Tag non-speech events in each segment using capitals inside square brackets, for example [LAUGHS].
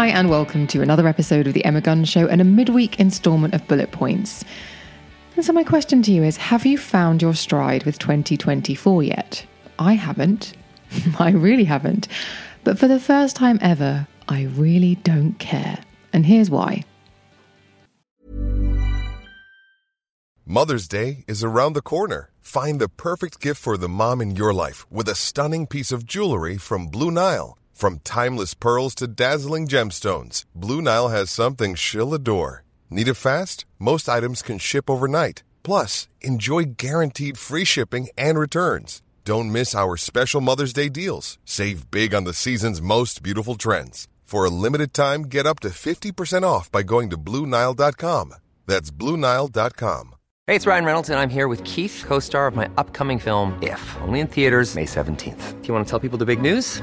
Hi, and welcome to another episode of The Emma Guns Show and a midweek installment of Bullet Points. And so, my question to you is Have you found your stride with 2024 yet? I haven't. [LAUGHS] I really haven't. But for the first time ever, I really don't care. And here's why. Mother's Day is around the corner. Find the perfect gift for the mom in your life with a stunning piece of jewelry from Blue Nile. From timeless pearls to dazzling gemstones, Blue Nile has something she'll adore. Need it fast? Most items can ship overnight. Plus, enjoy guaranteed free shipping and returns. Don't miss our special Mother's Day deals. Save big on the season's most beautiful trends. For a limited time, get up to 50% off by going to Bluenile.com. That's Bluenile.com. Hey, it's Ryan Reynolds, and I'm here with Keith, co star of my upcoming film, If, only in theaters, May 17th. Do you want to tell people the big news?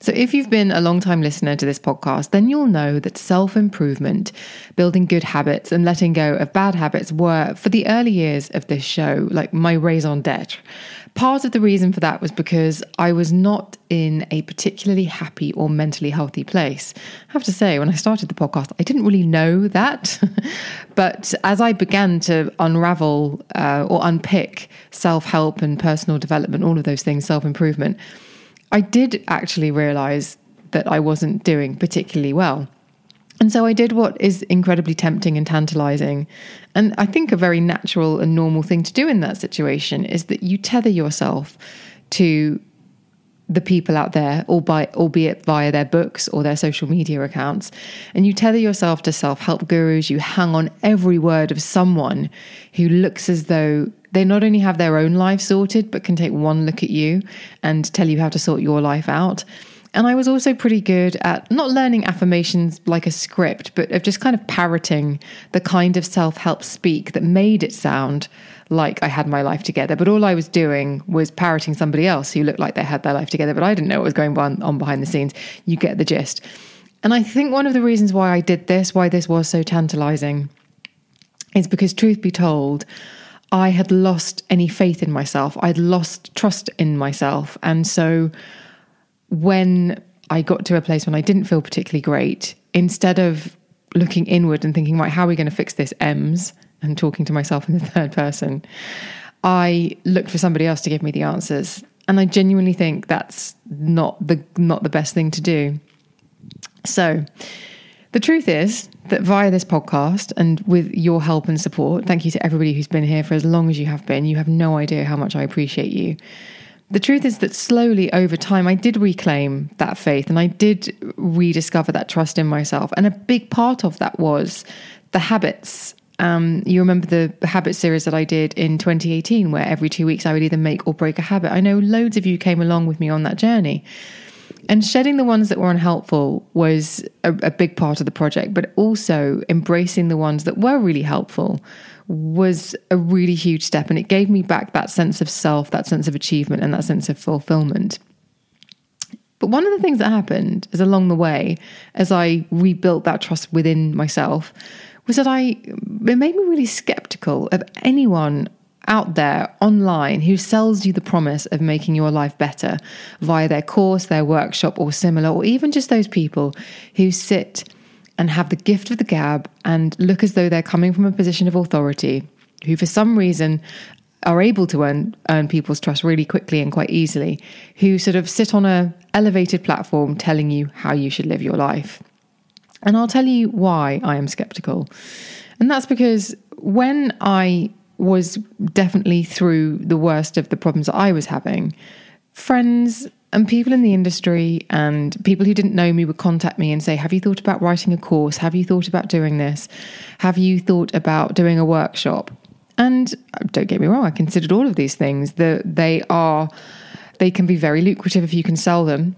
So, if you've been a long time listener to this podcast, then you'll know that self improvement, building good habits, and letting go of bad habits were, for the early years of this show, like my raison d'etre. Part of the reason for that was because I was not in a particularly happy or mentally healthy place. I have to say, when I started the podcast, I didn't really know that. [LAUGHS] but as I began to unravel uh, or unpick self help and personal development, all of those things, self improvement, I did actually realize that I wasn't doing particularly well. And so I did what is incredibly tempting and tantalizing. And I think a very natural and normal thing to do in that situation is that you tether yourself to the people out there, albeit via their books or their social media accounts. And you tether yourself to self help gurus. You hang on every word of someone who looks as though they not only have their own life sorted, but can take one look at you and tell you how to sort your life out. And I was also pretty good at not learning affirmations like a script, but of just kind of parroting the kind of self help speak that made it sound like I had my life together. But all I was doing was parroting somebody else who looked like they had their life together, but I didn't know what was going on, on behind the scenes. You get the gist. And I think one of the reasons why I did this, why this was so tantalizing, is because, truth be told, I had lost any faith in myself. I'd lost trust in myself. And so when I got to a place when I didn't feel particularly great, instead of looking inward and thinking, right, how are we going to fix this, Ems, and talking to myself in the [LAUGHS] third person, I looked for somebody else to give me the answers. And I genuinely think that's not the not the best thing to do. So the truth is that via this podcast and with your help and support, thank you to everybody who's been here for as long as you have been. You have no idea how much I appreciate you. The truth is that slowly over time, I did reclaim that faith and I did rediscover that trust in myself. And a big part of that was the habits. Um, you remember the habit series that I did in 2018, where every two weeks I would either make or break a habit. I know loads of you came along with me on that journey. And shedding the ones that were unhelpful was a, a, big part of the project, but also embracing the ones that were really helpful was a really huge step. And it gave me back that sense of self, that sense of achievement, and that sense of fulfillment. But one of the things that happened is along the way, as I rebuilt that trust within myself, was that I it made me really skeptical of anyone out there online who sells you the promise of making your life better via their course, their workshop, or similar, or even just those people who sit and have the gift of the gab and look as though they're coming from a position of authority, who for some reason are able to earn, earn people's trust really quickly and quite easily, who sort of sit on a elevated platform telling you how you should live your life. And I'll tell you why I am skeptical. And that's because when I was definitely through the worst of the problems that I was having. Friends and people in the industry and people who didn't know me would contact me and say, Have you thought about writing a course? Have you thought about doing this? Have you thought about doing a workshop? And uh, don't get me wrong, I considered all of these things. The, they are, they can be very lucrative if you can sell them.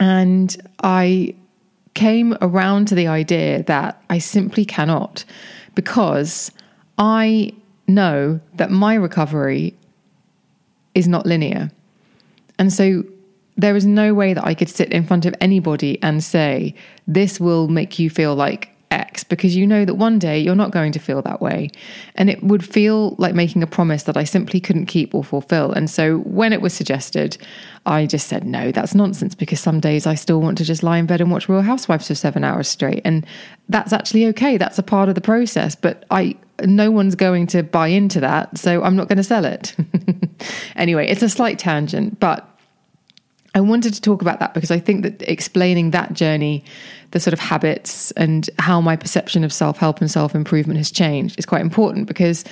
And I came around to the idea that I simply cannot because I know that my recovery is not linear. And so there is no way that I could sit in front of anybody and say, this will make you feel like X, because you know that one day you're not going to feel that way. And it would feel like making a promise that I simply couldn't keep or fulfill. And so when it was suggested, I just said, no, that's nonsense, because some days I still want to just lie in bed and watch Real Housewives for seven hours straight. And that's actually okay. That's a part of the process. But I, no one's going to buy into that. So I'm not going to sell it. [LAUGHS] anyway, it's a slight tangent, but I wanted to talk about that because I think that explaining that journey, the sort of habits and how my perception of self help and self improvement has changed is quite important because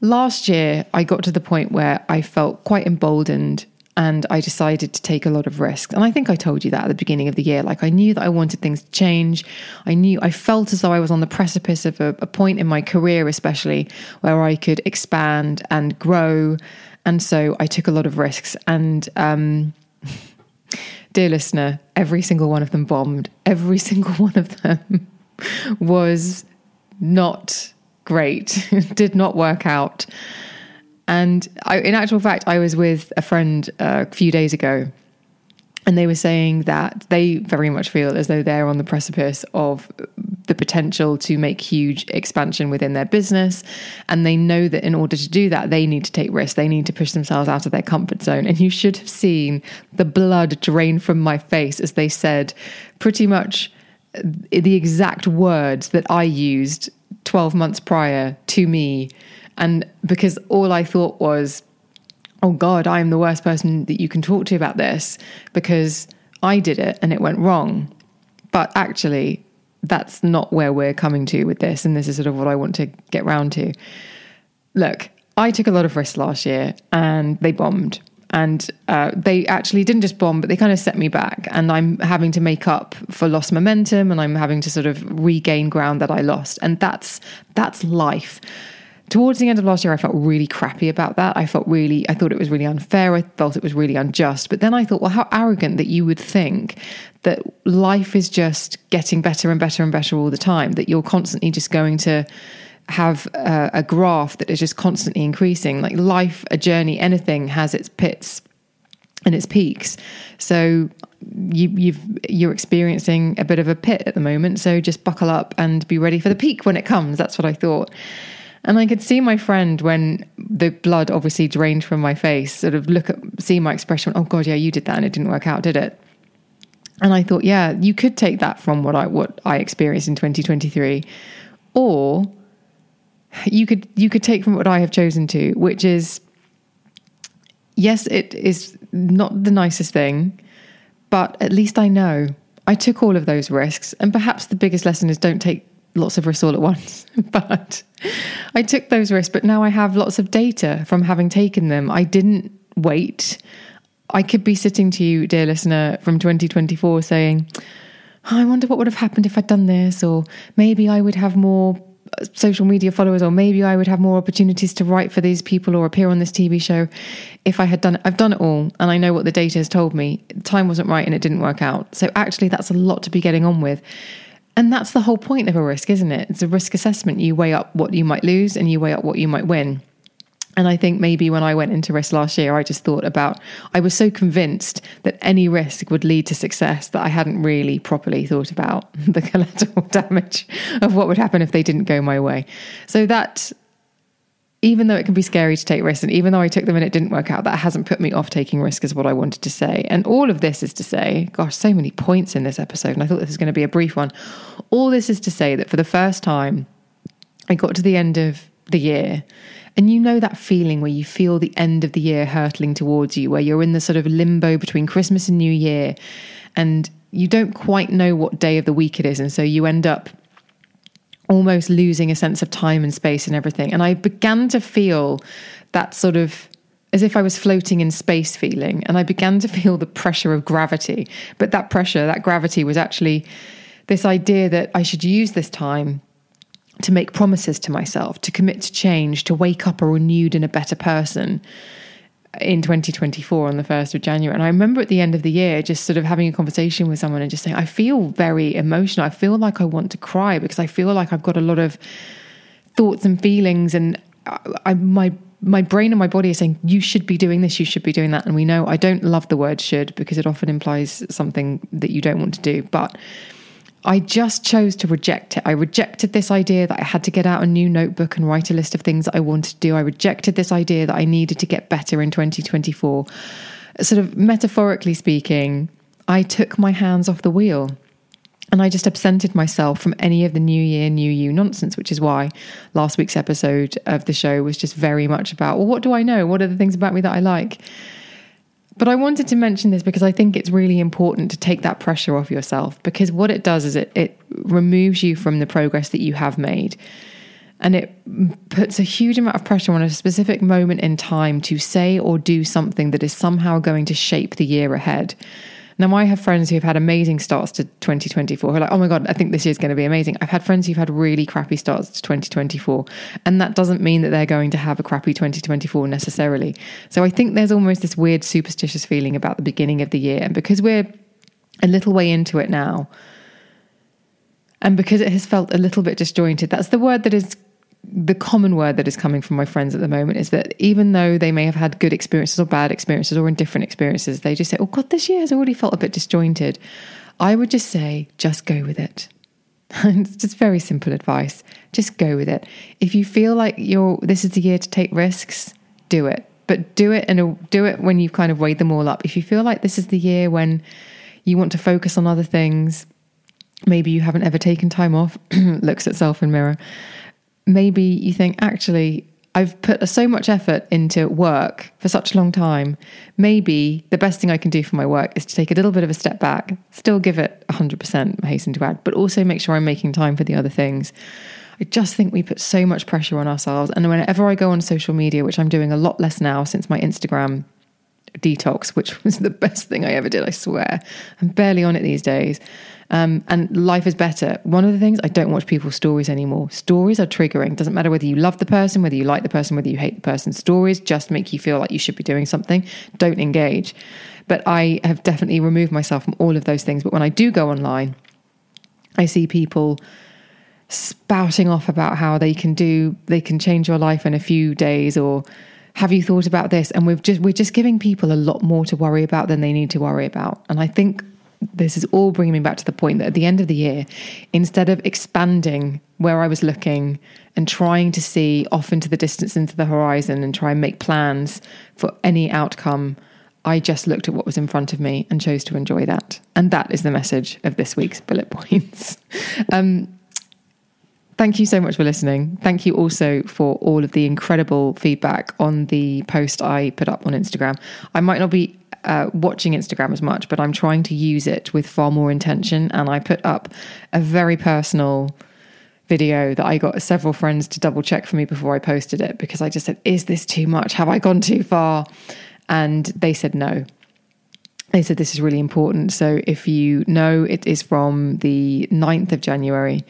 last year I got to the point where I felt quite emboldened and I decided to take a lot of risks. And I think I told you that at the beginning of the year. Like I knew that I wanted things to change. I knew I felt as though I was on the precipice of a, a point in my career, especially where I could expand and grow. And so I took a lot of risks. And um, [LAUGHS] dear listener, every single one of them bombed. Every [LAUGHS] single one of them was not great, [LAUGHS] did not work out. And I, in actual fact, I was with a friend uh, a few days ago and they were saying that they very much feel as though they're on the precipice of the potential to make huge expansion within their business. And they know that in order to do that, they need to take risks. They need to push themselves out of their comfort zone. And you should have seen the blood drain from my face as they said pretty much the exact words that I used 12 months prior to me. And because all I thought was, oh God, I am the worst person that you can talk to about this because I did it and it went wrong. But actually, that's not where we're coming to with this. And this is sort of what I want to get round to. Look, I took a lot of risks last year and they bombed. And uh, they actually didn't just bomb, but they kind of set me back. And I'm having to make up for lost momentum and I'm having to sort of regain ground that I lost. And that's that's life towards the end of last year, I felt really crappy about that. I felt really, I thought it was really unfair. I felt it was really unjust. But then I thought, well, how arrogant that you would think that life is just getting better and better and better all the time, that you're constantly just going to have a, a graph that is just constantly increasing. Like life, a journey, anything has its pits and its peaks. So you, you've you're experiencing a bit of a pit at the moment. So just buckle up and be ready for the peak when it comes. That's what I thought. And I could see my friend when the blood obviously drained from my face, sort of look at, see my expression, oh God, yeah, you did that and it didn't work out, did it? And I thought, yeah, you could take that from what I what I experienced in 2023, or you could you could take from what I have chosen to, which is yes, it is not the nicest thing, but at least I know I took all of those risks. And perhaps the biggest lesson is don't take lots of risks all at once. [LAUGHS] but I took those risks, but now I have lots of data from having taken them. I didn't wait. I could be sitting to you, dear listener, from 2024 saying, oh, I wonder what would have happened if I'd done this, or maybe I would have more uh, social media followers, or maybe I would have more opportunities to write for these people or appear on this TV show if I had done it. I've done it all, and I know what the data has told me. Time wasn't right and it didn't work out. So, actually, that's a lot to be getting on with. And that's the whole point of a risk, isn't it? It's a risk assessment. You weigh up what you might lose and you weigh up what you might win. And I think maybe when I went into risk last year, I just thought about, I was so convinced that any risk would lead to success that I hadn't really properly thought about [LAUGHS] the collateral [LAUGHS] damage of what would happen if they didn't go my way. So that even though it can be scary to take risks, and even though I took them and it didn't work out, that hasn't put me off taking risks, is what I wanted to say. And all of this is to say, gosh, so many points in this episode, and I thought this was going to be a brief one. All this is to say that for the first time, I got to the end of the year, and you know that feeling where you feel the end of the year hurtling towards you, where you're in the sort of limbo between Christmas and New Year, and you don't quite know what day of the week it is, and so you end up almost losing a sense of time and space and everything. And I began to feel that sort of as if I was floating in space feeling. And I began to feel the pressure of gravity. But that pressure, that gravity was actually this idea that I should use this time to make promises to myself, to commit to change, to wake up a renewed and a better person in 2024 on the 1st of January. And I remember at the end of the year just sort of having a conversation with someone and just saying, I feel very emotional. I feel like I want to cry because I feel like I've got a lot of thoughts and feelings and I, I, my my brain and my body are saying you should be doing this you should be doing that and we know i don't love the word should because it often implies something that you don't want to do but I just chose to reject it. I rejected this idea that I had to get out a new notebook and write a list of things that I wanted to do. I rejected this idea that I needed to get better in 2024. Sort of metaphorically speaking, I took my hands off the wheel and I just absented myself from any of the new year, new you nonsense, which is why last week's episode of the show was just very much about, well, what do I know? What are the things about me that I like? But I wanted to mention this because I think it's really important to take that pressure off yourself because what it does is it, it removes you from the progress that you have made. And it puts a huge amount of pressure on a specific moment in time to say or do something that is somehow going to shape the year ahead. Now, I have friends who have had amazing starts to 2024 who are like, oh my God, I think this year's going to be amazing. I've had friends who've had really crappy starts to 2024. And that doesn't mean that they're going to have a crappy 2024 necessarily. So I think there's almost this weird superstitious feeling about the beginning of the year. And because we're a little way into it now, and because it has felt a little bit disjointed, that's the word that is the common word that is coming from my friends at the moment is that even though they may have had good experiences or bad experiences or indifferent experiences, they just say, Oh God, this year has already felt a bit disjointed. I would just say, just go with it. [LAUGHS] it's just very simple advice. Just go with it. If you feel like you're this is the year to take risks, do it. But do it and do it when you've kind of weighed them all up. If you feel like this is the year when you want to focus on other things, maybe you haven't ever taken time off, [CLEARS THROAT] looks at self in mirror maybe you think, actually, I've put so much effort into work for such a long time. Maybe the best thing I can do for my work is to take a little bit of a step back, still give it 100%, I hasten to add, but also make sure I'm making time for the other things. I just think we put so much pressure on ourselves. And whenever I go on social media, which I'm doing a lot less now since my Instagram detox, which was the best thing I ever did, I swear. I'm barely on it these days. Um, and life is better. One of the things I don't watch people's stories anymore. Stories are triggering. Doesn't matter whether you love the person, whether you like the person, whether you hate the person. Stories just make you feel like you should be doing something. Don't engage. But I have definitely removed myself from all of those things. But when I do go online, I see people spouting off about how they can do, they can change your life in a few days or have you thought about this and we've just we're just giving people a lot more to worry about than they need to worry about and i think this is all bringing me back to the point that at the end of the year, instead of expanding where I was looking and trying to see off into the distance, into the horizon, and try and make plans for any outcome, I just looked at what was in front of me and chose to enjoy that. And that is the message of this week's bullet points. [LAUGHS] um, Thank you so much for listening. Thank you also for all of the incredible feedback on the post I put up on Instagram. I might not be uh, watching Instagram as much, but I'm trying to use it with far more intention. And I put up a very personal video that I got several friends to double check for me before I posted it because I just said, Is this too much? Have I gone too far? And they said no. They said this is really important. So if you know, it is from the 9th of January.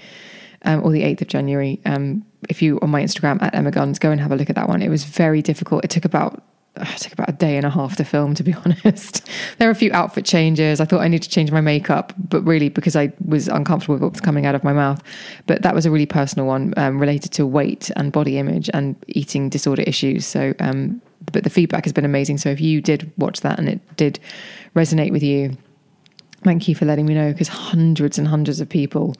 Um, or the 8th of January. Um, if you on my Instagram at Emma Guns, go and have a look at that one. It was very difficult. It took about it took about a day and a half to film, to be [LAUGHS] honest. there were a few outfit changes. I thought I needed to change my makeup, but really because I was uncomfortable with what was coming out of my mouth. But that was a really personal one um, related to weight and body image and eating disorder issues. So, um, but the feedback has been amazing. So if you did watch that and it did resonate with you, thank you for letting me know because hundreds and hundreds of people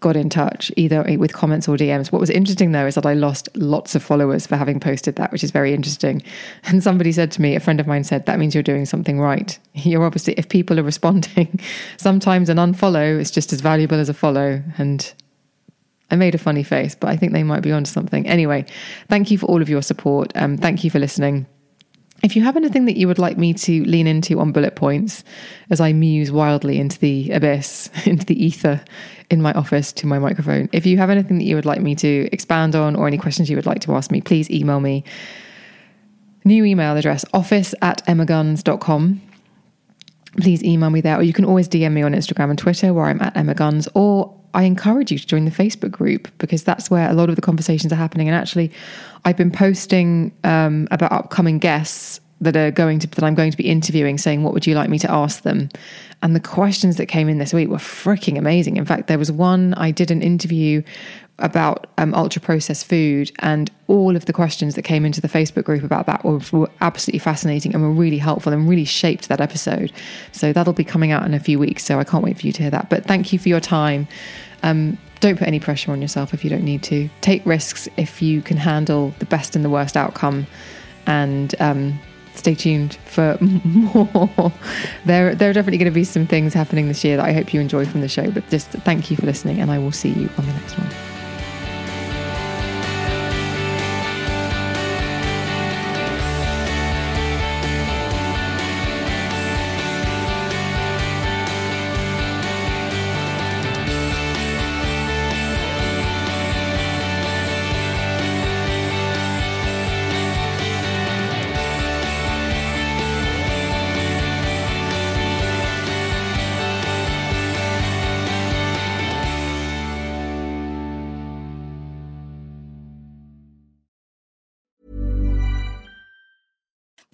got in touch either with comments or DMs. What was interesting though is that I lost lots of followers for having posted that, which is very interesting. And somebody said to me, a friend of mine said, that means you're doing something right. [LAUGHS] You're obviously, if people are responding, [LAUGHS] sometimes an unfollow is just as valuable as a follow. And I made a funny face, but I think they might be onto something. Anyway, thank you for all of your support. Um, thank you for listening. If you have anything that you would like me to lean into on bullet points as I muse wildly into the abyss, [LAUGHS] into the ether in my office to my microphone, if you have anything that you would like me to expand on or any questions you would like to ask me, please email me. New email address office at emmaguns.com. Please email me there, or you can always DM me on Instagram and Twitter where I'm at Emma Guns, or I encourage you to join the Facebook group because that's where a lot of the conversations are happening. And actually, I've been posting um, about upcoming guests that are going to that I'm going to be interviewing, saying what would you like me to ask them. And the questions that came in this week were freaking amazing. In fact, there was one I did an interview about um, ultra processed food and all of the questions that came into the Facebook group about that were, were, absolutely fascinating and were really helpful and really shaped that episode. So that'll be coming out in a few weeks. So I can't wait for you to hear that. But thank you for your time. Um, don't put any pressure on yourself if you don't need to. Take risks if you can handle the best and the worst outcome. And um, stay tuned for [LAUGHS] more. there, there are definitely going to be some things happening this year that I hope you enjoy from the show. But just thank you for listening, and I will see you on the next one.